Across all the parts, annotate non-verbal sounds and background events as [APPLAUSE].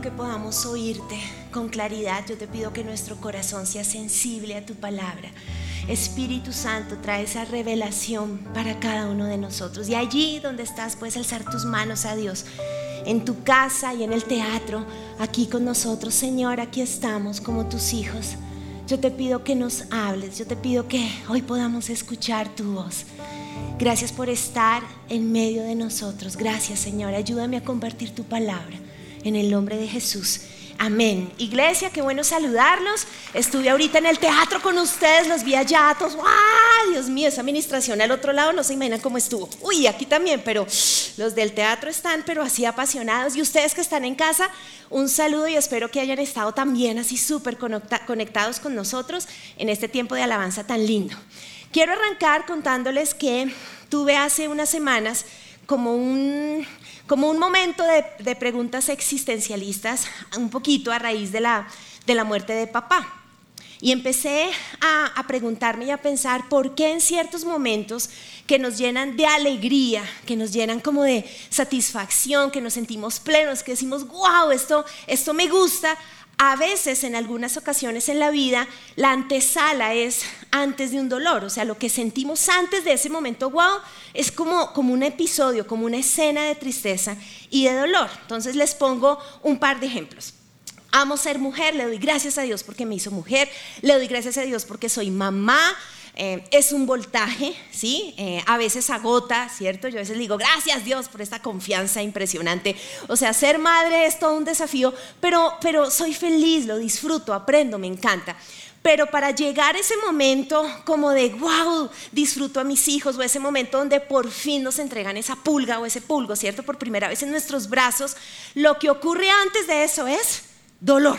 que podamos oírte con claridad. Yo te pido que nuestro corazón sea sensible a tu palabra. Espíritu Santo, trae esa revelación para cada uno de nosotros. Y allí donde estás, puedes alzar tus manos a Dios. En tu casa y en el teatro, aquí con nosotros. Señor, aquí estamos como tus hijos. Yo te pido que nos hables. Yo te pido que hoy podamos escuchar tu voz. Gracias por estar en medio de nosotros. Gracias, Señor. Ayúdame a compartir tu palabra. En el nombre de Jesús. Amén. Iglesia, qué bueno saludarlos. Estuve ahorita en el teatro con ustedes, los vi allá todos. ¡Ah! Dios mío, esa administración al otro lado no se imaginan cómo estuvo. Uy, aquí también, pero los del teatro están, pero así apasionados. Y ustedes que están en casa, un saludo y espero que hayan estado también así súper conectados con nosotros en este tiempo de alabanza tan lindo. Quiero arrancar contándoles que tuve hace unas semanas como un como un momento de, preguntas existencialistas, un poquito a raíz de la, de la muerte de papá. Y empecé a, preguntarme y a pensar por qué en ciertos momentos que nos llenan de alegría, que nos llenan como de satisfacción, que nos sentimos plenos, que decimos, wow, esto, esto me gusta, a veces en algunas ocasiones en la vida la antesala es antes de un dolor, o sea, lo que sentimos antes de ese momento, wow, es como, como un episodio, como una escena de tristeza y de dolor. Entonces les pongo un par de ejemplos. Amo ser mujer, le doy gracias a Dios porque me hizo mujer, le doy gracias a Dios porque soy mamá, eh, es un voltaje, ¿sí? Eh, a veces agota, ¿cierto? Yo a veces digo, gracias Dios por esta confianza impresionante. O sea, ser madre es todo un desafío, pero, pero soy feliz, lo disfruto, aprendo, me encanta. Pero para llegar a ese momento como de, wow, disfruto a mis hijos, o ese momento donde por fin nos entregan esa pulga o ese pulgo, ¿cierto? Por primera vez en nuestros brazos, lo que ocurre antes de eso es dolor.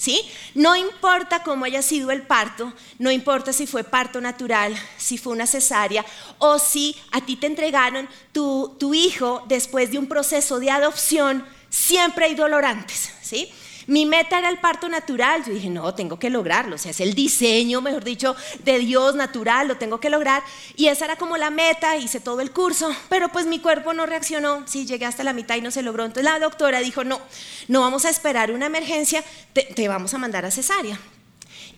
¿Sí? No importa cómo haya sido el parto, no importa si fue parto natural, si fue una cesárea o si a ti te entregaron tu, tu hijo después de un proceso de adopción, siempre hay dolor antes, ¿sí? Mi meta era el parto natural. Yo dije, no, tengo que lograrlo. O sea, es el diseño, mejor dicho, de Dios natural, lo tengo que lograr. Y esa era como la meta, hice todo el curso, pero pues mi cuerpo no reaccionó. Sí, llegué hasta la mitad y no se logró. Entonces la doctora dijo, no, no vamos a esperar una emergencia, te, vamos a mandar a cesárea.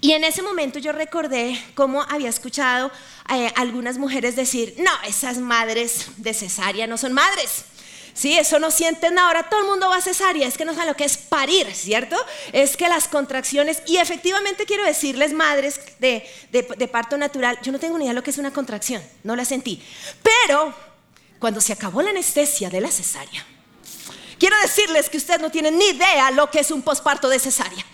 Y en ese momento yo recordé cómo había escuchado eh, algunas mujeres decir, no, esas madres de cesárea no son madres. Sí, eso no sienten ahora, todo el mundo va a cesárea, es que no saben lo que es parir, ¿cierto? Es que las contracciones, y efectivamente quiero decirles, madres de, parto natural, yo no tengo ni idea de lo que es una contracción, no la sentí. Pero cuando se acabó la anestesia de la cesárea, quiero decirles que ustedes no tienen ni idea lo que es un posparto de cesárea.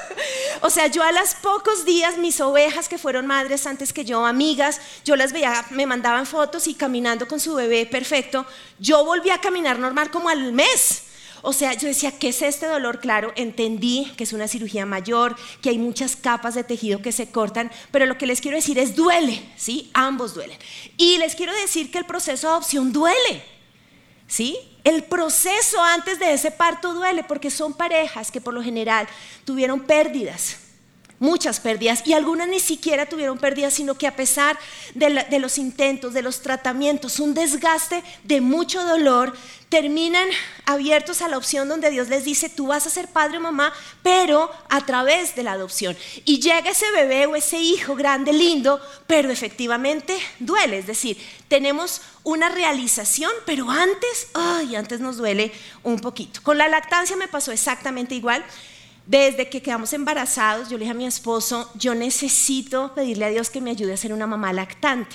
[LAUGHS] o sea, yo a los pocos días, mis ovejas que fueron madres antes que yo, amigas, yo las veía, me mandaban fotos y caminando con su bebé perfecto, yo volví a caminar normal como al mes. O sea, yo decía, ¿qué es este dolor? Claro, entendí que es una cirugía mayor, que hay muchas capas de tejido que se cortan, pero lo que les quiero decir es duele, ¿sí? Ambos duelen. Y les quiero decir que el proceso de adopción duele, ¿sí? El proceso antes de ese parto duele porque son parejas que por lo general tuvieron pérdidas, muchas pérdidas, y algunas ni siquiera tuvieron pérdidas, sino que a pesar de, los intentos, de los tratamientos, un desgaste de mucho dolor, terminan abiertos a la opción donde Dios les dice, tú vas a ser padre o mamá, pero a través de la adopción. Y llega ese bebé o ese hijo grande, lindo, pero efectivamente duele. Es decir, tenemos una realización, pero antes, ay, antes nos duele un poquito. Con la lactancia me pasó exactamente igual. Desde que quedamos embarazados, yo le dije a mi esposo, yo necesito pedirle a Dios que me ayude a ser una mamá lactante.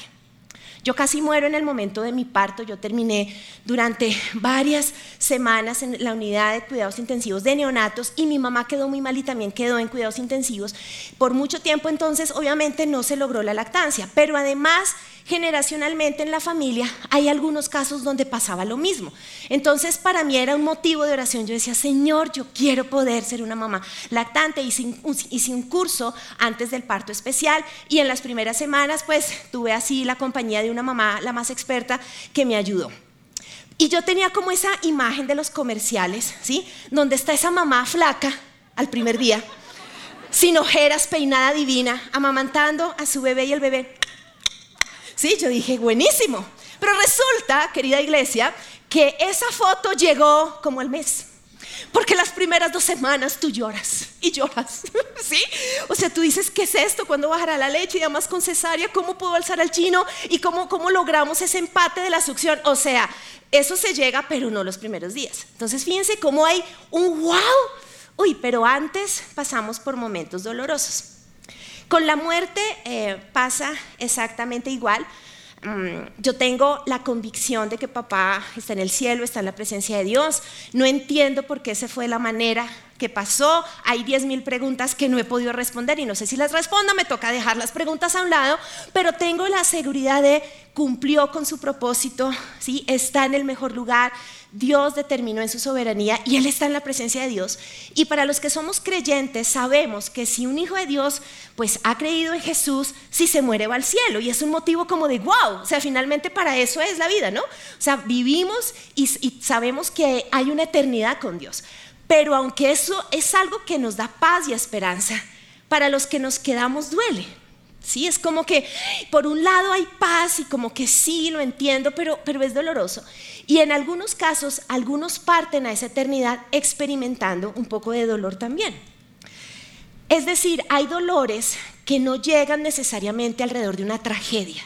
Yo casi muero en el momento de mi parto, yo terminé durante varias semanas en la unidad de cuidados intensivos de neonatos y mi mamá quedó muy mal y también quedó en cuidados intensivos. Por mucho tiempo entonces obviamente no se logró la lactancia, pero además generacionalmente en la familia hay algunos casos donde pasaba lo mismo. Entonces para mí era un motivo de oración. Yo decía, Señor, yo quiero poder ser una mamá lactante. Hice un, hice un curso antes del parto especial y en las primeras semanas pues tuve así la compañía de una mamá, la más experta, que me ayudó. Y yo tenía como esa imagen de los comerciales, ¿sí? Donde está esa mamá flaca al primer día, sin ojeras, peinada divina, amamantando a su bebé y el bebé Sí, yo dije, buenísimo. Pero resulta, querida iglesia, que esa foto llegó como al mes. Porque las primeras dos semanas tú lloras y lloras, [LAUGHS] ¿sí? O sea, tú dices, ¿qué es esto? ¿Cuándo bajará la leche? Y además con cesárea, ¿cómo puedo alzar al chino? ¿Y cómo, cómo logramos ese empate de la succión? O sea, eso se llega, pero no los primeros días. Entonces, fíjense cómo hay un wow. Uy, pero antes pasamos por momentos dolorosos. Con la muerte eh, pasa exactamente igual. Mm, yo tengo la convicción de que papá está en el cielo, está en la presencia de Dios. No entiendo por qué se fue la manera que pasó. Hay 10 mil preguntas que no he podido responder y no sé si las responda, me toca dejar las preguntas a un lado, pero tengo la seguridad de cumplió con su propósito, ¿sí? está en el mejor lugar, Dios determinó en su soberanía y Él está en la presencia de Dios. Y para los que somos creyentes sabemos que si un hijo de Dios pues ha creído en Jesús, si se muere va al cielo y es un motivo como de wow, o sea, finalmente para eso es la vida, ¿no? O sea, vivimos y sabemos que hay una eternidad con Dios. Pero aunque eso es algo que nos da paz y esperanza, para los que nos quedamos duele. Sí, es como que por un lado hay paz y como que sí, lo entiendo, pero, pero es doloroso. Y en algunos casos, algunos parten a esa eternidad experimentando un poco de dolor también. Es decir, hay dolores que no llegan necesariamente alrededor de una tragedia.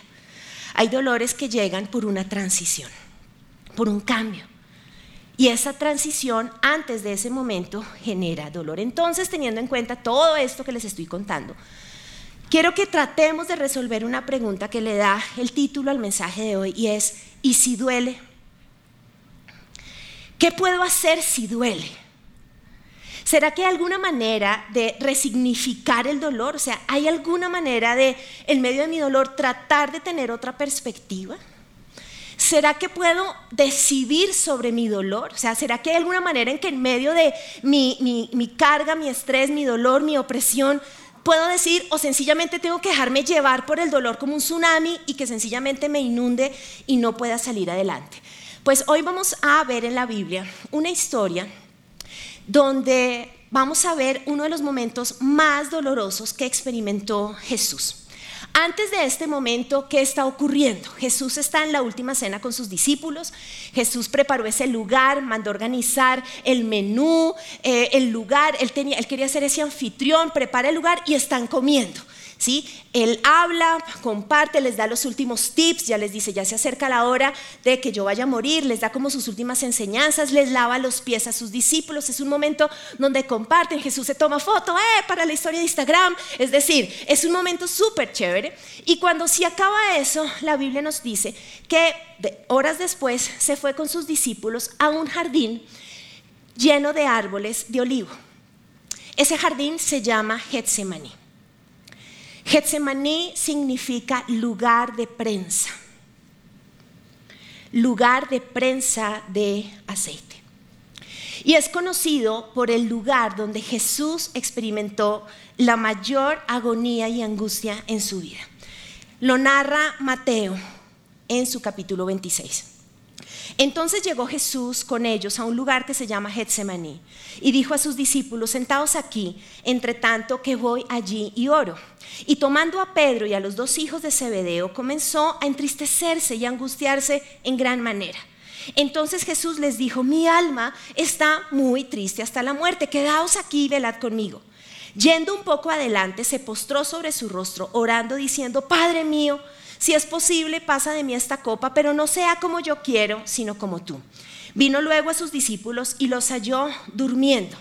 Hay dolores que llegan por una transición, por un cambio. Y esa transición antes de ese momento genera dolor. Entonces, teniendo en cuenta todo esto que les estoy contando, quiero que tratemos de resolver una pregunta que le da el título al mensaje de hoy y es, ¿y si duele? ¿Qué puedo hacer si duele? ¿Será que hay alguna manera de resignificar el dolor? O sea, ¿hay alguna manera de, en medio de mi dolor, tratar de tener otra perspectiva? ¿Será que puedo decidir sobre mi dolor? O sea, ¿será que hay alguna manera en que en medio de mi, carga, mi estrés, mi dolor, mi opresión, puedo decir o sencillamente tengo que dejarme llevar por el dolor como un tsunami y que sencillamente me inunde y no pueda salir adelante? Pues hoy vamos a ver en la Biblia una historia donde vamos a ver uno de los momentos más dolorosos que experimentó Jesús. Antes de este momento, ¿qué está ocurriendo? Jesús está en la última cena con sus discípulos. Jesús preparó ese lugar, mandó organizar el menú, eh, el lugar. Él, tenía, él quería ser ese anfitrión, prepara el lugar y están comiendo. ¿Sí? Él habla, comparte, les da los últimos tips, ya les dice, ya se acerca la hora de que yo vaya a morir, les da como sus últimas enseñanzas, les lava los pies a sus discípulos, es un momento donde comparten, Jesús se toma foto, eh, para la historia de Instagram, es decir, es un momento súper chévere. Y cuando se acaba eso, la Biblia nos dice que horas después se fue con sus discípulos a un jardín lleno de árboles de olivo. Ese jardín se llama Getsemaní. Getsemaní significa lugar de prensa, lugar de prensa de aceite. Y es conocido por el lugar donde Jesús experimentó la mayor agonía y angustia en su vida. Lo narra Mateo en su capítulo 26. Entonces llegó Jesús con ellos a un lugar que se llama Getsemaní y dijo a sus discípulos, sentaos aquí, entre tanto que voy allí y oro. Y tomando a Pedro y a los dos hijos de Zebedeo, comenzó a entristecerse y angustiarse en gran manera. Entonces Jesús les dijo, mi alma está muy triste hasta la muerte, quedaos aquí y velad conmigo. Yendo un poco adelante, se postró sobre su rostro, orando, diciendo, Padre mío, si es posible, pasa de mí esta copa, pero no sea como yo quiero, sino como tú. Vino luego a sus discípulos y los halló durmiendo.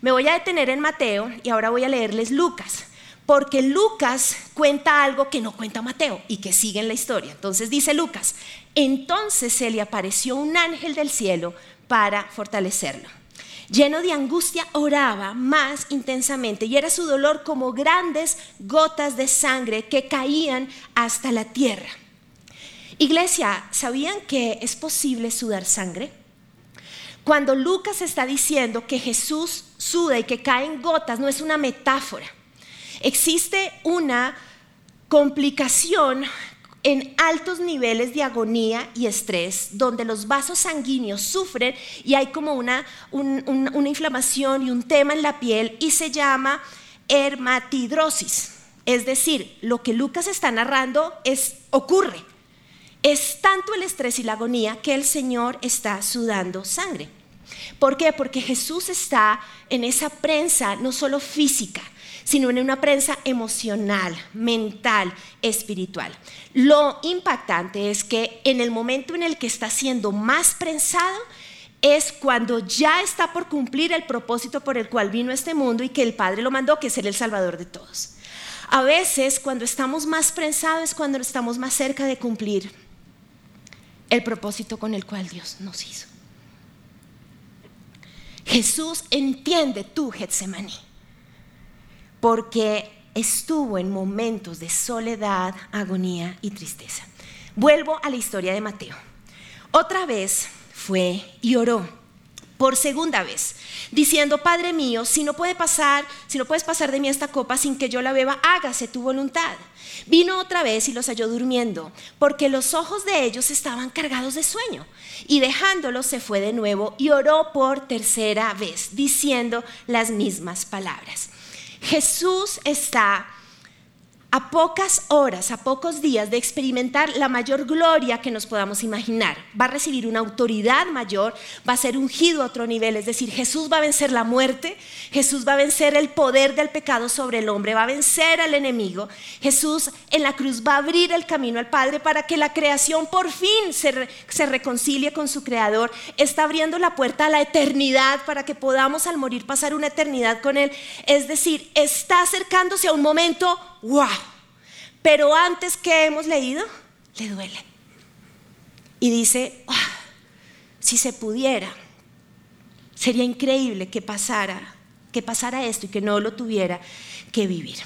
Me voy a detener en Mateo y ahora voy a leerles Lucas, porque Lucas cuenta algo que no cuenta Mateo y que sigue en la historia. Entonces dice Lucas, entonces se le apareció un ángel del cielo para fortalecerlo lleno de angustia, oraba más intensamente y era su dolor como grandes gotas de sangre que caían hasta la tierra. Iglesia, ¿sabían que es posible sudar sangre? Cuando Lucas está diciendo que Jesús suda y que caen gotas, no es una metáfora. Existe una complicación en altos niveles de agonía y estrés, donde los vasos sanguíneos sufren y hay como una, una inflamación y un tema en la piel y se llama hermatidrosis. Es decir, lo que Lucas está narrando es, ocurre. Es tanto el estrés y la agonía que el Señor está sudando sangre. ¿Por qué? Porque Jesús está en esa prensa no solo física, sino en una prensa emocional, mental, espiritual. Lo impactante es que en el momento en el que está siendo más prensado, es cuando ya está por cumplir el propósito por el cual vino este mundo y que el Padre lo mandó, que es ser el Salvador de todos. A veces cuando estamos más prensados es cuando estamos más cerca de cumplir el propósito con el cual Dios nos hizo. Jesús entiende tu Getsemaní porque estuvo en momentos de soledad, agonía y tristeza. Vuelvo a la historia de Mateo. Otra vez fue y oró por segunda vez, diciendo, Padre mío, si no puede pasar, si no puedes pasar de mí esta copa sin que yo la beba, hágase tu voluntad. Vino otra vez y los halló durmiendo, porque los ojos de ellos estaban cargados de sueño. Y dejándolos se fue de nuevo y oró por tercera vez, diciendo las mismas palabras. Jesús está a pocas horas, a pocos días de experimentar la mayor gloria que nos podamos imaginar. Va a recibir una autoridad mayor, va a ser ungido a otro nivel, es decir, Jesús va a vencer la muerte, Jesús va a vencer el poder del pecado sobre el hombre, va a vencer al enemigo. Jesús en la cruz va a abrir el camino al Padre para que la creación por fin se, se reconcilie con su Creador. Está abriendo la puerta a la eternidad para que podamos al morir pasar una eternidad con Él. Es decir, está acercándose a un momento wow. Pero antes que hemos leído, le duele. Y dice, ah, si se pudiera, sería increíble que pasara, que pasara esto y que no lo tuviera que vivir.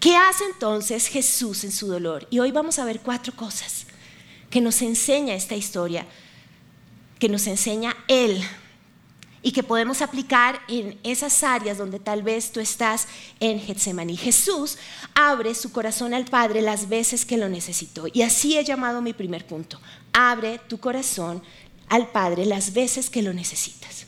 ¿Qué hace entonces Jesús en su dolor? Y hoy vamos a ver cuatro cosas que nos enseña esta historia, que nos enseña Él y que podemos aplicar en esas áreas donde tal vez tú estás en Getsemaní. Jesús abre su corazón al Padre las veces que lo necesitó. Y así he llamado mi primer punto. Abre tu corazón al Padre las veces que lo necesitas.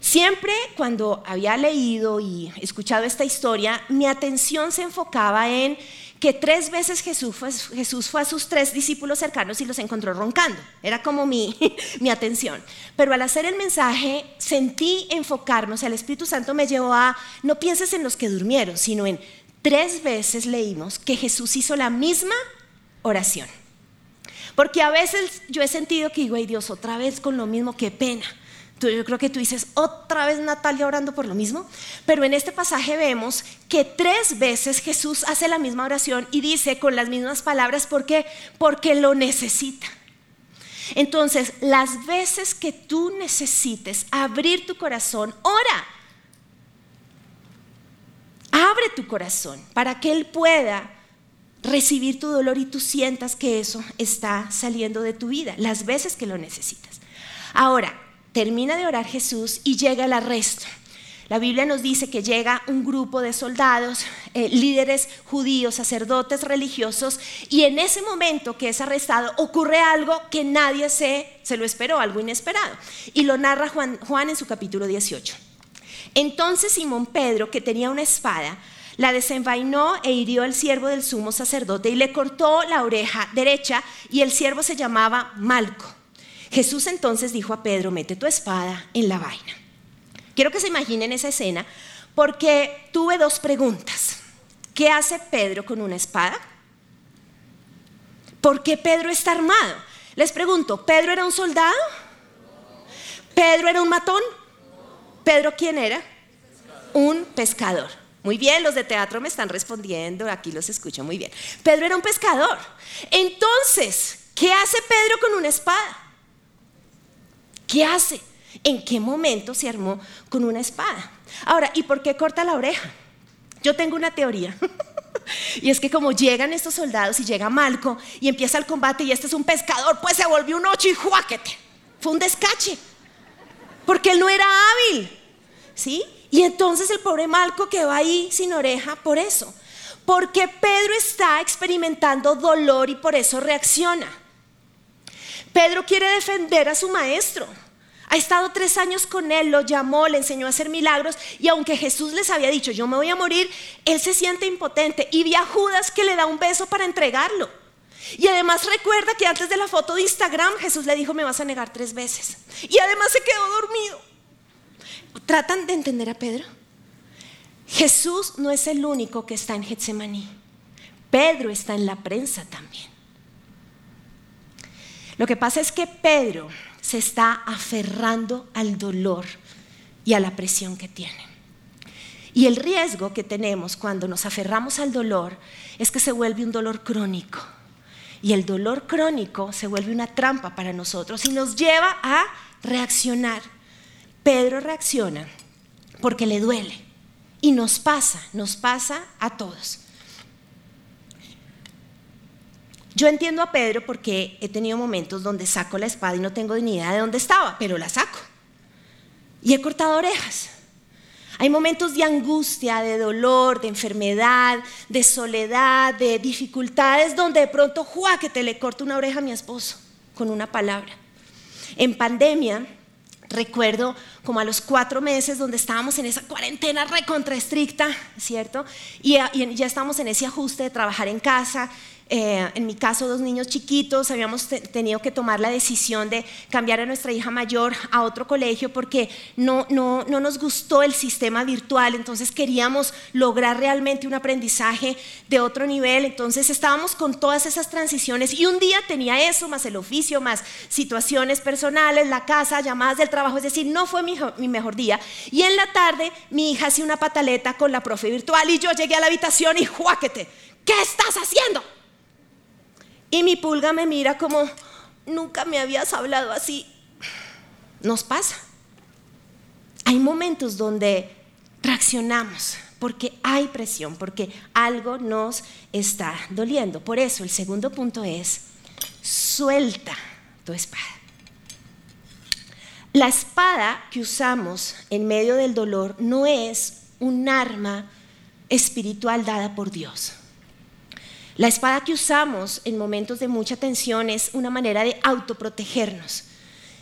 Siempre cuando había leído y escuchado esta historia, mi atención se enfocaba en que tres veces Jesús fue, a sus tres discípulos cercanos y los encontró roncando. Era como mi, [LAUGHS] mi atención. Pero al hacer el mensaje sentí enfocarnos, el Espíritu Santo me llevó a, no pienses en los que durmieron, sino en tres veces leímos que Jesús hizo la misma oración. Porque a veces yo he sentido que digo, ay Dios, otra vez con lo mismo, qué pena yo creo que tú dices, otra vez Natalia orando por lo mismo, pero en este pasaje vemos que tres veces Jesús hace la misma oración y dice con las mismas palabras, ¿por qué? Porque lo necesita. Entonces, las veces que tú necesites abrir tu corazón, ora. Abre tu corazón para que Él pueda recibir tu dolor y tú sientas que eso está saliendo de tu vida, las veces que lo necesitas. Ahora, termina de orar Jesús y llega el arresto. La Biblia nos dice que llega un grupo de soldados, eh, líderes judíos, sacerdotes religiosos, y en ese momento que es arrestado ocurre algo que nadie se, se lo esperó, algo inesperado. Y lo narra Juan, Juan en su capítulo 18. Entonces Simón Pedro, que tenía una espada, la desenvainó e hirió al siervo del sumo sacerdote y le cortó la oreja derecha y el siervo se llamaba Malco. Jesús entonces dijo a Pedro, mete tu espada en la vaina. Quiero que se imaginen esa escena porque tuve dos preguntas. ¿Qué hace Pedro con una espada? ¿Por qué Pedro está armado? Les pregunto, ¿Pedro era un soldado? ¿Pedro era un matón? ¿Pedro quién era? Un pescador. Muy bien, los de teatro me están respondiendo, aquí los escucho muy bien. Pedro era un pescador. Entonces, ¿qué hace Pedro con una espada? ¿Qué hace? ¿En qué momento se armó con una espada? Ahora, ¿y por qué corta la oreja? Yo tengo una teoría. [LAUGHS] y es que como llegan estos soldados y llega Malco y empieza el combate y este es un pescador, pues se volvió un ocho y juáquete. Fue un descache. Porque él no era hábil. ¿Sí? Y entonces el pobre Malco quedó ahí sin oreja por eso. Porque Pedro está experimentando dolor y por eso reacciona. Pedro quiere defender a su maestro. Ha estado tres años con él, lo llamó, le enseñó a hacer milagros y aunque Jesús les había dicho, yo me voy a morir, él se siente impotente y ve a Judas que le da un beso para entregarlo. Y además recuerda que antes de la foto de Instagram Jesús le dijo, me vas a negar tres veces. Y además se quedó dormido. ¿Tratan de entender a Pedro? Jesús no es el único que está en Getsemaní. Pedro está en la prensa también. Lo que pasa es que Pedro se está aferrando al dolor y a la presión que tiene. Y el riesgo que tenemos cuando nos aferramos al dolor es que se vuelve un dolor crónico. Y el dolor crónico se vuelve una trampa para nosotros y nos lleva a reaccionar. Pedro reacciona porque le duele. Y nos pasa, nos pasa a todos. Yo entiendo a Pedro porque he tenido momentos donde saco la espada y no tengo ni idea de dónde estaba, pero la saco. Y he cortado orejas. Hay momentos de angustia, de dolor, de enfermedad, de soledad, de dificultades, donde de pronto, ¡juá! que te le corto una oreja a mi esposo con una palabra. En pandemia, recuerdo como a los cuatro meses donde estábamos en esa cuarentena recontra estricta, ¿cierto? Y, y ya estamos en ese ajuste de trabajar en casa eh, en mi caso dos niños chiquitos, habíamos tenido que tomar la decisión de cambiar a nuestra hija mayor a otro colegio porque no, no, no nos gustó el sistema virtual, entonces queríamos lograr realmente un aprendizaje de otro nivel, entonces estábamos con todas esas transiciones y un día tenía eso, más el oficio, más situaciones personales, la casa, llamadas del trabajo, es decir, no fue mi, mi mejor día. Y en la tarde mi hija hacía una pataleta con la profe virtual y yo llegué a la habitación y juáquete, ¿qué estás haciendo? Y mi pulga me mira como, nunca me habías hablado así. Nos pasa. Hay momentos donde reaccionamos porque hay presión, porque algo nos está doliendo. Por eso el segundo punto es, suelta tu espada. La espada que usamos en medio del dolor no es un arma espiritual dada por Dios. La espada que usamos en momentos de mucha tensión es una manera de autoprotegernos.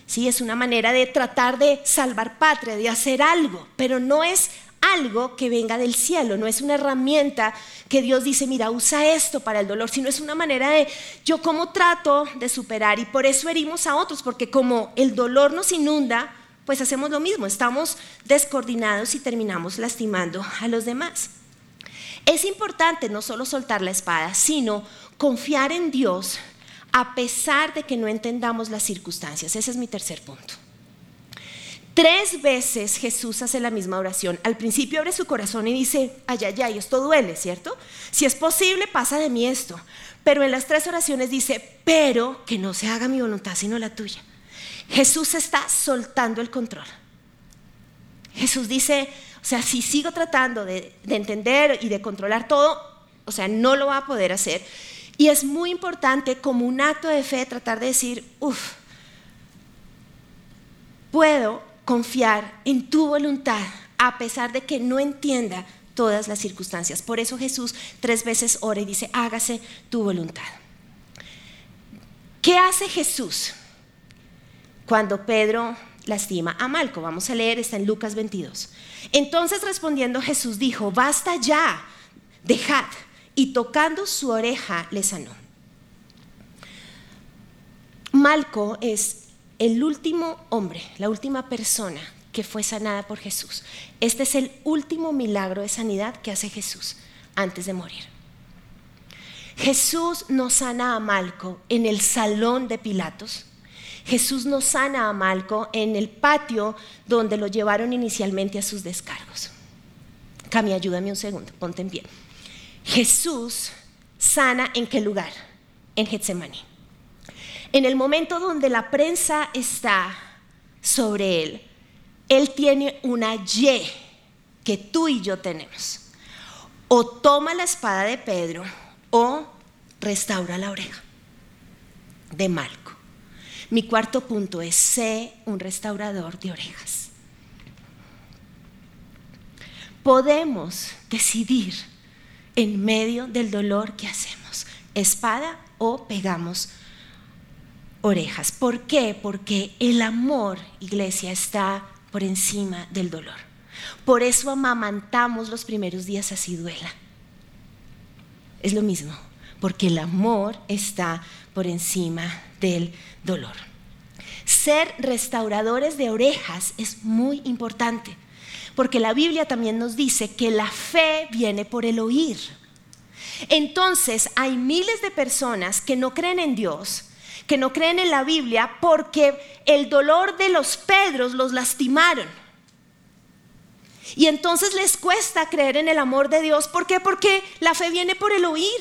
Sí, es una manera de tratar de salvar patria, de hacer algo, pero no es algo que venga del cielo, no es una herramienta que Dios dice, mira, usa esto para el dolor, sino es una manera de yo cómo trato de superar y por eso herimos a otros, porque como el dolor nos inunda, pues hacemos lo mismo, estamos descoordinados y terminamos lastimando a los demás. Es importante no solo soltar la espada, sino confiar en Dios a pesar de que no entendamos las circunstancias. Ese es mi tercer punto. Tres veces Jesús hace la misma oración. Al principio abre su corazón y dice, ay, ay, ay, esto duele, ¿cierto? Si es posible, pasa de mí esto. Pero en las tres oraciones dice, pero que no se haga mi voluntad sino la tuya. Jesús está soltando el control. Jesús dice, sea, si sigo tratando de, entender y de controlar todo, o sea, no lo va a poder hacer. Y es muy importante como un acto de fe tratar de decir, uff, puedo confiar en tu voluntad a pesar de que no entienda todas las circunstancias. Por eso Jesús tres veces ora y dice, hágase tu voluntad. ¿Qué hace Jesús cuando Pedro lastima a Malco? Vamos a leer, está en Lucas 22. Entonces respondiendo Jesús dijo, basta ya, dejad. Y tocando su oreja le sanó. Malco es el último hombre, la última persona que fue sanada por Jesús. Este es el último milagro de sanidad que hace Jesús antes de morir. Jesús no sana a Malco en el salón de Pilatos, Jesús no sana a Malco en el patio donde lo llevaron inicialmente a sus descargos. Cami, ayúdame un segundo, ponte en pie. Jesús sana en qué lugar? En Getsemaní. En el momento donde la prensa está sobre él, él tiene una Y que tú y yo tenemos. O toma la espada de Pedro o restaura la oreja de Malco. Mi cuarto punto es, sé un restaurador de orejas. Podemos decidir en medio del dolor que hacemos, espada o pegamos orejas. ¿Por qué? Porque el amor, iglesia, está por encima del dolor. Por eso amamantamos los primeros días así duela. Es lo mismo, porque el amor está por encima del dolor. Ser restauradores de orejas es muy importante, porque la Biblia también nos dice que la fe viene por el oír. Entonces hay miles de personas que no creen en Dios, que no creen en la Biblia porque el dolor de los Pedros los lastimaron. Y entonces les cuesta creer en el amor de Dios. ¿Por qué? Porque la fe viene por el oír.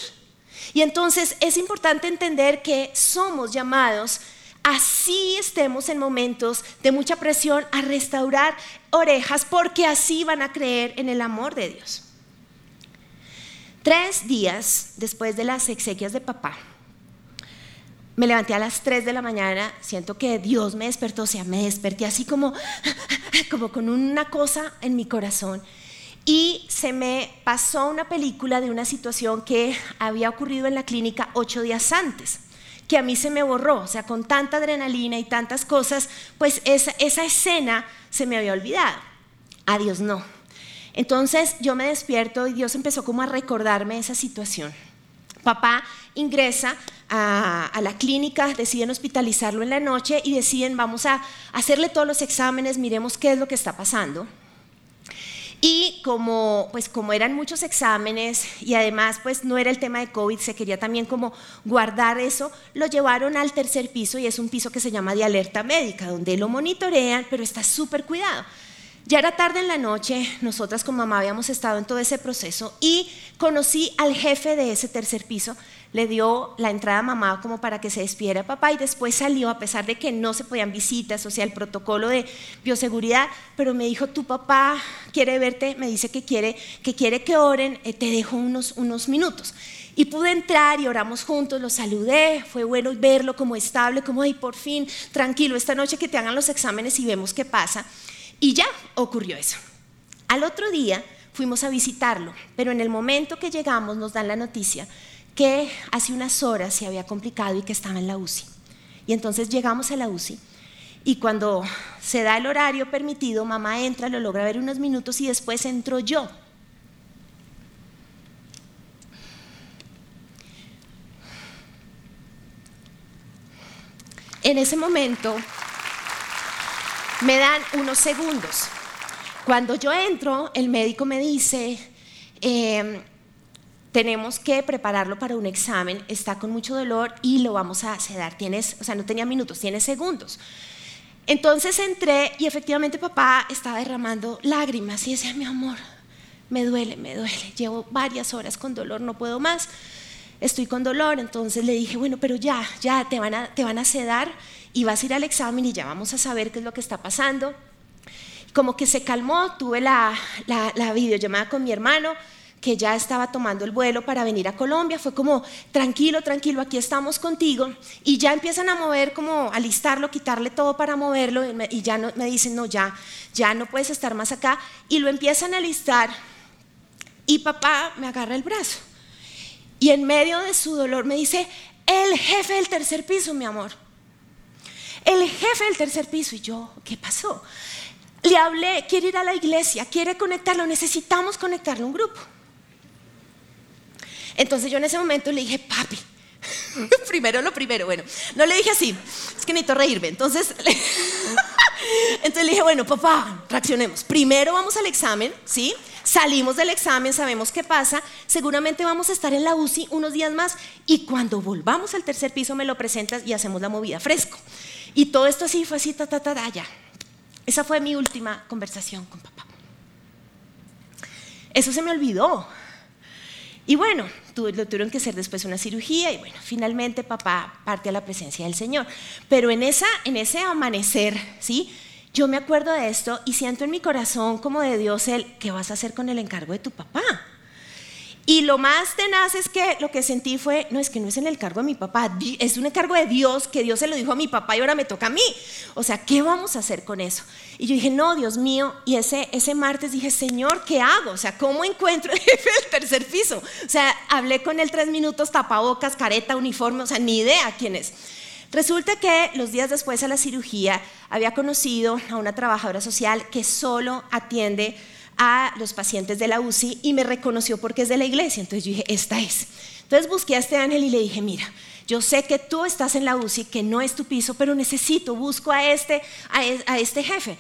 Y entonces es importante entender que somos llamados, así estemos en momentos de mucha presión, a restaurar orejas porque así van a creer en el amor de Dios. Tres días después de las exequias de papá, me levanté a las 3 de la mañana, siento que Dios me despertó, o sea, me desperté así como, como con una cosa en mi corazón. Y se me pasó una película de una situación que había ocurrido en la clínica ocho días antes, que a mí se me borró, o sea, con tanta adrenalina y tantas cosas, pues esa, escena se me había olvidado. A Dios no. Entonces yo me despierto y Dios empezó como a recordarme esa situación. Papá ingresa a, la clínica, deciden hospitalizarlo en la noche y deciden vamos a hacerle todos los exámenes, miremos qué es lo que está pasando. Y como, pues como eran muchos exámenes y además pues no era el tema de COVID, se quería también como guardar eso, lo llevaron al tercer piso y es un piso que se llama de alerta médica, donde lo monitorean, pero está súper cuidado. Ya era tarde en la noche, nosotras con mamá habíamos estado en todo ese proceso y conocí al jefe de ese tercer piso, le dio la entrada a mamá como para que se despidiera papá y después salió a pesar de que no se podían visitas, o sea, el protocolo de bioseguridad, pero me dijo, tu papá quiere verte, me dice que quiere que, quiere que oren, eh, te dejo unos, unos minutos. Y pude entrar y oramos juntos, lo saludé, fue bueno verlo como estable, como, ay, por fin, tranquilo, esta noche que te hagan los exámenes y vemos qué pasa. Y ya ocurrió eso. Al otro día fuimos a visitarlo, pero en el momento que llegamos nos dan la noticia que hace unas horas se había complicado y que estaba en la UCI. Y entonces llegamos a la UCI y cuando se da el horario permitido, mamá entra, lo logra ver unos minutos y después entro yo. En ese momento me dan unos segundos. Cuando yo entro, el médico me dice, em, tenemos que prepararlo para un examen, está con mucho dolor y lo vamos a sedar. Tienes, o sea, no tenía minutos, tiene segundos. Entonces entré y efectivamente papá estaba derramando lágrimas y decía, mi amor, me duele, me duele, llevo varias horas con dolor, no puedo más, estoy con dolor. Entonces le dije, bueno, pero ya, ya, te van a, te van a sedar y vas a ir al examen y ya vamos a saber qué es lo que está pasando. Como que se calmó, tuve la, la, videollamada con mi hermano, que ya estaba tomando el vuelo para venir a Colombia, fue como, tranquilo, tranquilo, aquí estamos contigo, y ya empiezan a mover, como a listarlo, quitarle todo para moverlo, y ya no, me dicen, no, ya, ya no puedes estar más acá, y lo empiezan a listar, y papá me agarra el brazo, y en medio de su dolor me dice, el jefe del tercer piso, mi amor el jefe del tercer piso. Y yo, ¿qué pasó? Le hablé, quiere ir a la iglesia, quiere conectarlo, necesitamos conectarle a un grupo. Entonces yo en ese momento le dije, papi, [LAUGHS] primero lo primero, bueno, no le dije así, es que necesito reírme. Entonces, [LAUGHS] entonces le dije, bueno, papá, reaccionemos. Primero vamos al examen, ¿sí? Salimos del examen, sabemos qué pasa, seguramente vamos a estar en la UCI unos días más y cuando volvamos al tercer piso me lo presentas y hacemos la movida fresco. Y todo esto así fue así, ta, ta, ta, ya. Esa fue mi última conversación con papá. Eso se me olvidó. Y bueno, lo tuvieron que hacer después una cirugía y bueno, finalmente papá parte a la presencia del Señor. Pero en, esa, en ese amanecer, ¿sí? Yo me acuerdo de esto y siento en mi corazón como de Dios el, ¿qué vas a hacer con el encargo de tu papá? Y lo más tenaz es que lo que sentí fue, no es que no es en el cargo de mi papá, es un encargo de Dios que Dios se lo dijo a mi papá y ahora me toca a mí. O sea, ¿qué vamos a hacer con eso? Y yo dije, no, Dios mío. Y ese, ese martes dije, Señor, ¿qué hago? O sea, ¿cómo encuentro el [LAUGHS] jefe del tercer piso? O sea, hablé con él tres minutos, tapabocas, careta, uniforme, o sea, ni idea quién es. Resulta que los días después de la cirugía había conocido a una trabajadora social que solo atiende a los pacientes de la UCI y me reconoció porque es de la iglesia. Entonces yo dije, esta es. Entonces busqué a este ángel y le dije, mira, yo sé que tú estás en la UCI, que no es tu piso, pero necesito, busco a este, a, este jefe.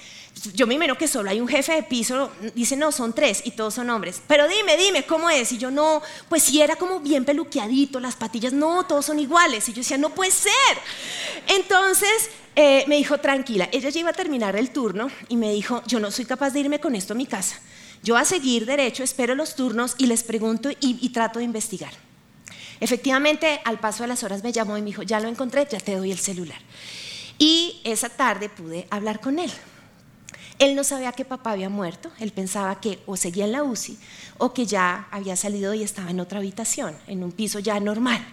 Yo me imagino que solo hay un jefe de piso, dice, no, son tres y todos son hombres. Pero dime, dime, ¿cómo es? Y yo, no, pues si era como bien peluqueadito, las patillas, no, todos son iguales. Y yo decía, no puede ser. Entonces eh, me dijo, tranquila, ella ya iba a terminar el turno y me dijo, yo no soy capaz de irme con esto a mi casa. Yo a seguir derecho, espero los turnos y les pregunto y trato de investigar. Efectivamente, al paso de las horas me llamó y me dijo, ya lo encontré, ya te doy el celular. Y esa tarde pude hablar con él. Él no sabía que papá había muerto, él pensaba que o seguía en la UCI o que ya había salido y estaba en otra habitación, en un piso ya normal.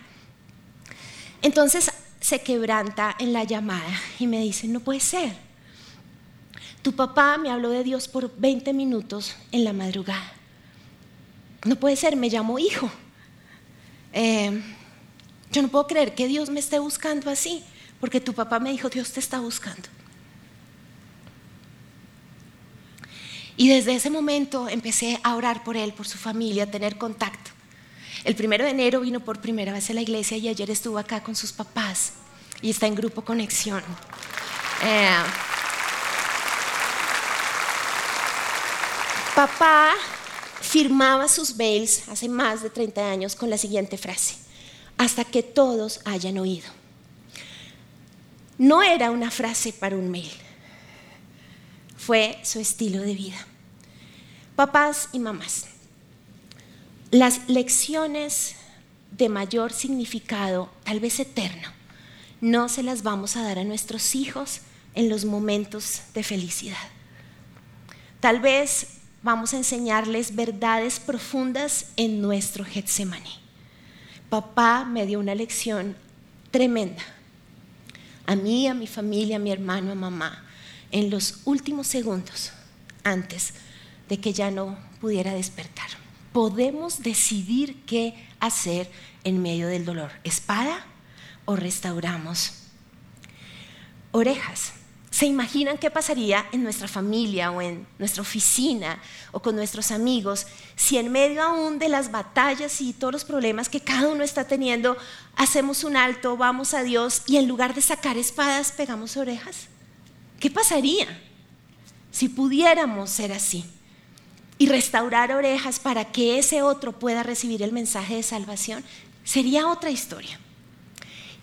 Entonces se quebranta en la llamada y me dice, no puede ser. Tu papá me habló de Dios por 20 minutos en la madrugada. No puede ser, me llamó hijo. Eh, yo no puedo creer que Dios me esté buscando así, porque tu papá me dijo, Dios te está buscando. Y desde ese momento empecé a orar por él, por su familia, a tener contacto. El primero de enero vino por primera vez a la iglesia y ayer estuvo acá con sus papás y está en grupo conexión. Eh, papá firmaba sus mails hace más de 30 años con la siguiente frase, hasta que todos hayan oído. No era una frase para un mail, fue su estilo de vida. Papás y mamás, las lecciones de mayor significado, tal vez eterno, no se las vamos a dar a nuestros hijos en los momentos de felicidad. Tal vez vamos a enseñarles verdades profundas en nuestro Getsemaní. Papá me dio una lección tremenda. A mí, a mi familia, a mi hermano, a mamá, en los últimos segundos antes de que ya no pudiera despertar. Podemos decidir qué hacer en medio del dolor. ¿Espada o restauramos? Orejas ¿Se imaginan qué pasaría en nuestra familia o en nuestra oficina o con nuestros amigos si en medio aún de las batallas y todos los problemas que cada uno está teniendo, hacemos un alto, vamos a Dios y en lugar de sacar espadas pegamos orejas? ¿Qué pasaría si pudiéramos ser así y restaurar orejas para que ese otro pueda recibir el mensaje de salvación? Sería otra historia.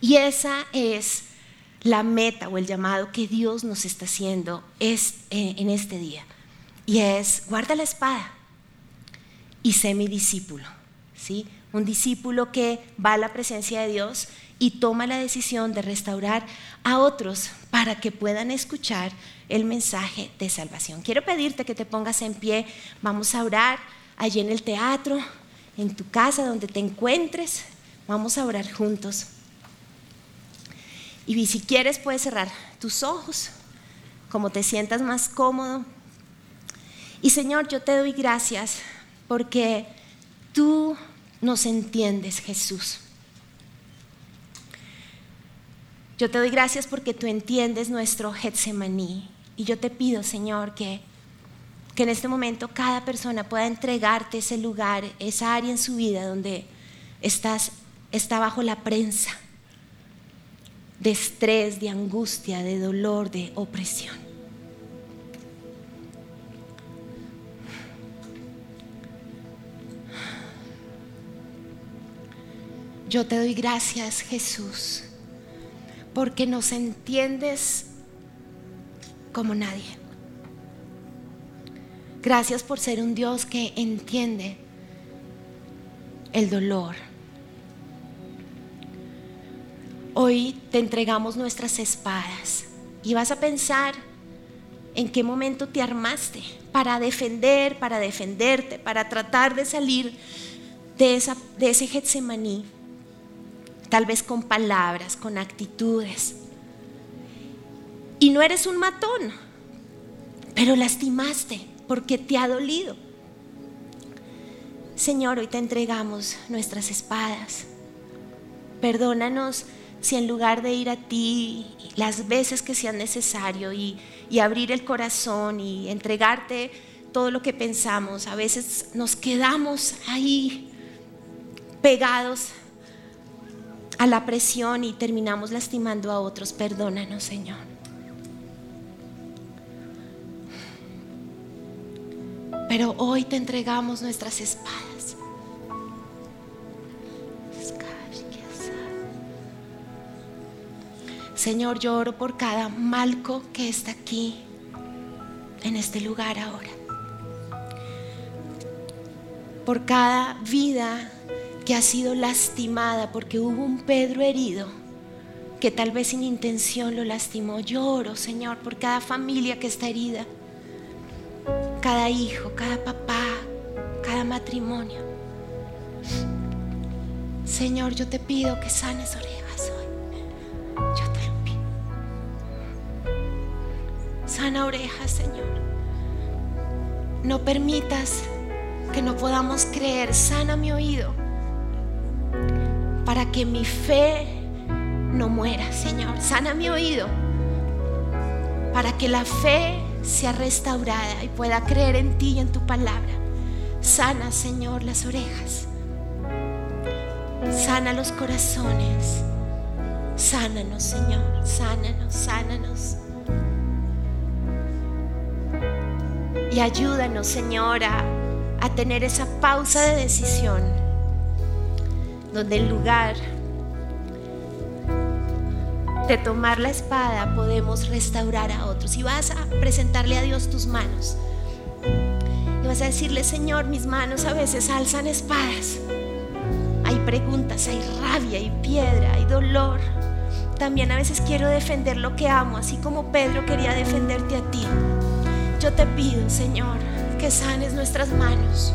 Y esa es la meta o el llamado que Dios nos está haciendo es, eh, en este día. Y es, guarda la espada y sé mi discípulo. ¿sí? Un discípulo que va a la presencia de Dios y toma la decisión de restaurar a otros para que puedan escuchar el mensaje de salvación. Quiero pedirte que te pongas en pie, vamos a orar allí en el teatro, en tu casa, donde te encuentres, vamos a orar juntos. Y si quieres puedes cerrar tus ojos, como te sientas más cómodo. Y Señor, yo te doy gracias porque tú nos entiendes, Jesús. Yo te doy gracias porque tú entiendes nuestro Getsemaní. Y yo te pido, Señor, que, que en este momento cada persona pueda entregarte ese lugar, esa área en su vida donde estás, está bajo la prensa de estrés, de angustia, de dolor, de opresión. Yo te doy gracias, Jesús, porque nos entiendes como nadie. Gracias por ser un Dios que entiende el dolor, Hoy te entregamos nuestras espadas y vas a pensar en qué momento te armaste para defender, para defenderte, para tratar de salir de, esa, de ese Getsemaní, tal vez con palabras, con actitudes. Y no eres un matón, pero lastimaste porque te ha dolido. Señor, hoy te entregamos nuestras espadas. Perdónanos si en lugar de ir a ti las veces que sean necesario y, abrir el corazón y entregarte todo lo que pensamos, a veces nos quedamos ahí pegados a la presión y terminamos lastimando a otros. Perdónanos, Señor. Pero hoy te entregamos nuestras espadas. Señor, yo por cada malco que está aquí, en este lugar ahora. Por cada vida que ha sido lastimada porque hubo un Pedro herido que tal vez sin intención lo lastimó. Lloro, Señor, por cada familia que está herida, cada hijo, cada papá, cada matrimonio. Señor, yo te pido que sanes orejas hoy. Yo te lo pido. Sana orejas, Señor. No permitas que no podamos creer. Sana mi oído para que mi fe no muera, Señor. Sana mi oído para que la fe sea restaurada y pueda creer en ti y en tu palabra. Sana, Señor, las orejas. Sana los corazones. Sánanos, Señor. Sánanos, sánanos. Y ayúdanos, Señor, a, a tener esa pausa de decisión donde en lugar de tomar la espada podemos restaurar a otros. Y vas a presentarle a Dios tus manos. Y vas a decirle, Señor, mis manos a veces alzan espadas. Hay preguntas, hay rabia, hay piedra, hay dolor. También a veces quiero defender lo que amo, así como Pedro quería defenderte a ti. Yo te pido, Señor, que sanes nuestras manos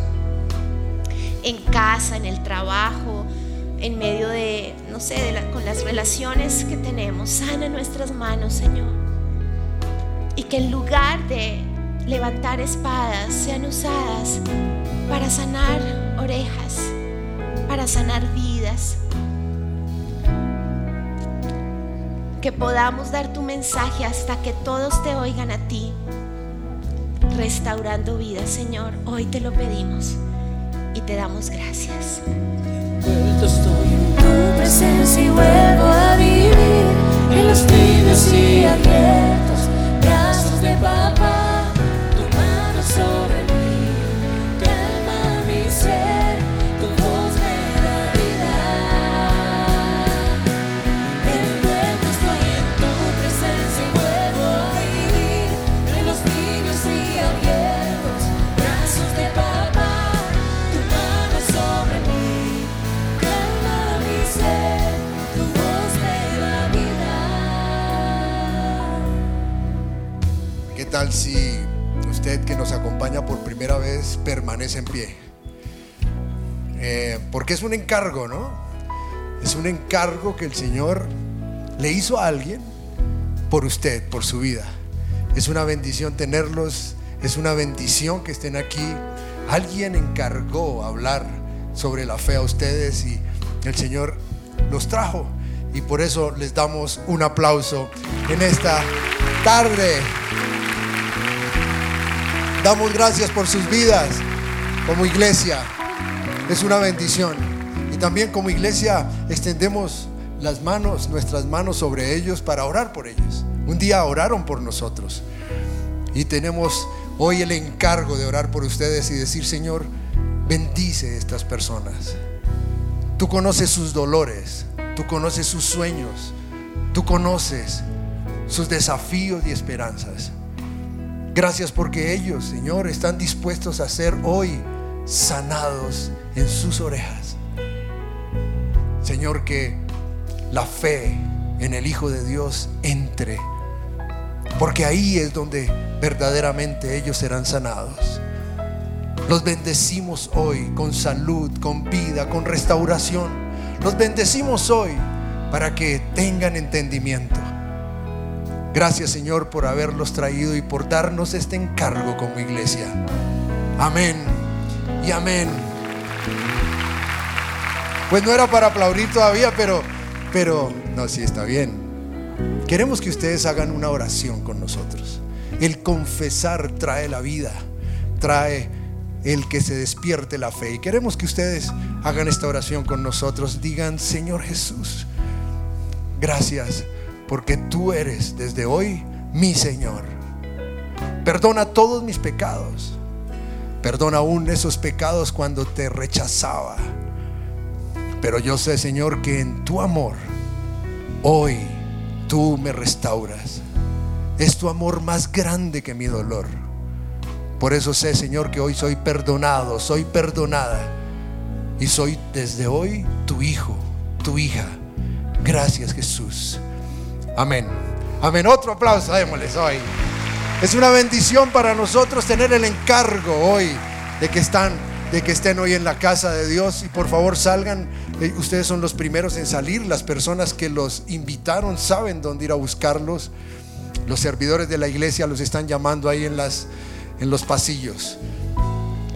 en casa, en el trabajo, en medio de, no sé, con las relaciones que tenemos. Sana nuestras manos, Señor. Y que en lugar de levantar espadas sean usadas para sanar orejas, para sanar vidas. Que podamos dar tu mensaje hasta que todos te oigan a ti, restaurando vidas, Señor. Hoy te lo pedimos y te damos gracias estoy en tu presencia y vuelvo a vivir en los tibios y abiertos brazos de papá, permanece en pie? Eh, porque es un encargo, ¿no? Es un encargo que el Señor le hizo a alguien por usted, por su vida. Es una bendición tenerlos, es una bendición que estén aquí. Alguien encargó hablar sobre la fe a ustedes y el Señor los trajo. Y por eso les damos un aplauso en esta tarde. Damos gracias por sus vidas como iglesia. Es una bendición. Y también como iglesia extendemos las manos, nuestras manos sobre ellos para orar por ellos. Un día oraron por nosotros. Y tenemos hoy el encargo de orar por ustedes y decir, Señor, bendice a estas personas. Tú conoces sus dolores, tú conoces sus sueños, tú conoces sus desafíos y esperanzas. Gracias porque ellos, Señor, están dispuestos a ser hoy sanados en sus orejas. Señor, que la fe en el Hijo de Dios entre, porque ahí es donde verdaderamente ellos serán sanados. Los bendecimos hoy con salud, con vida, con restauración. Los bendecimos hoy para que tengan entendimiento. Gracias Señor por haberlos traído y por darnos este encargo como iglesia. Amén y amén. Pues no era para aplaudir todavía, pero, pero, no, sí está bien. Queremos que ustedes hagan una oración con nosotros. El confesar trae la vida, trae el que se despierte la fe. Y queremos que ustedes hagan esta oración con nosotros. Digan, Señor Jesús, Gracias porque tú eres desde hoy mi Señor. Perdona todos mis pecados. Perdona aún esos pecados cuando te rechazaba. Pero yo sé, Señor, que en tu amor, hoy tú me restauras. Es tu amor más grande que mi dolor. Por eso sé, Señor, que hoy soy perdonado, soy perdonada. Y soy desde hoy tu hijo, tu hija. Gracias, Jesús. Amén. Amén. Otro aplauso, démosles hoy. Es una bendición para nosotros tener el encargo hoy de que están de que estén hoy en la casa de Dios y por favor salgan. Eh, ustedes son los primeros en salir. Las personas que los invitaron saben dónde ir a buscarlos. Los servidores de la iglesia los están llamando ahí en las en los pasillos.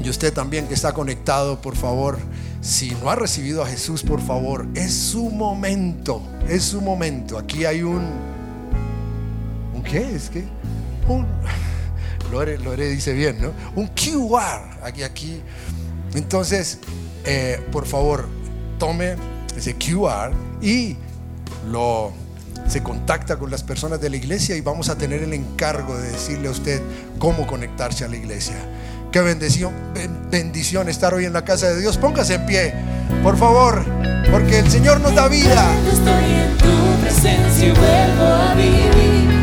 Y usted también que está conectado, por favor, si no ha recibido a Jesús, por favor, es su momento, es su momento. Aquí hay un ¿un qué? Es que un [LAUGHS] Lore, Lore dice bien, ¿no? Un QR aquí aquí. Entonces, eh, por favor, tome ese QR y lo se contacta con las personas de la iglesia y vamos a tener el encargo de decirle a usted cómo conectarse a la iglesia. Qué bendición, bendición estar hoy en la casa de Dios. Póngase en pie, por favor, porque el Señor nos da vida. Estoy en tu presencia y vuelvo a vivir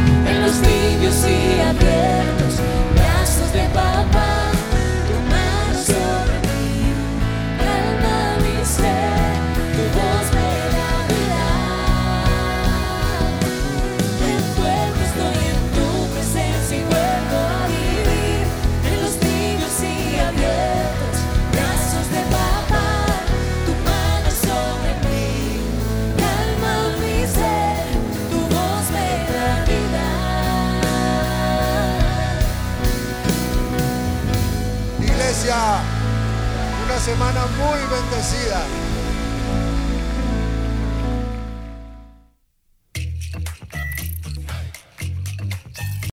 semana muy bendecida.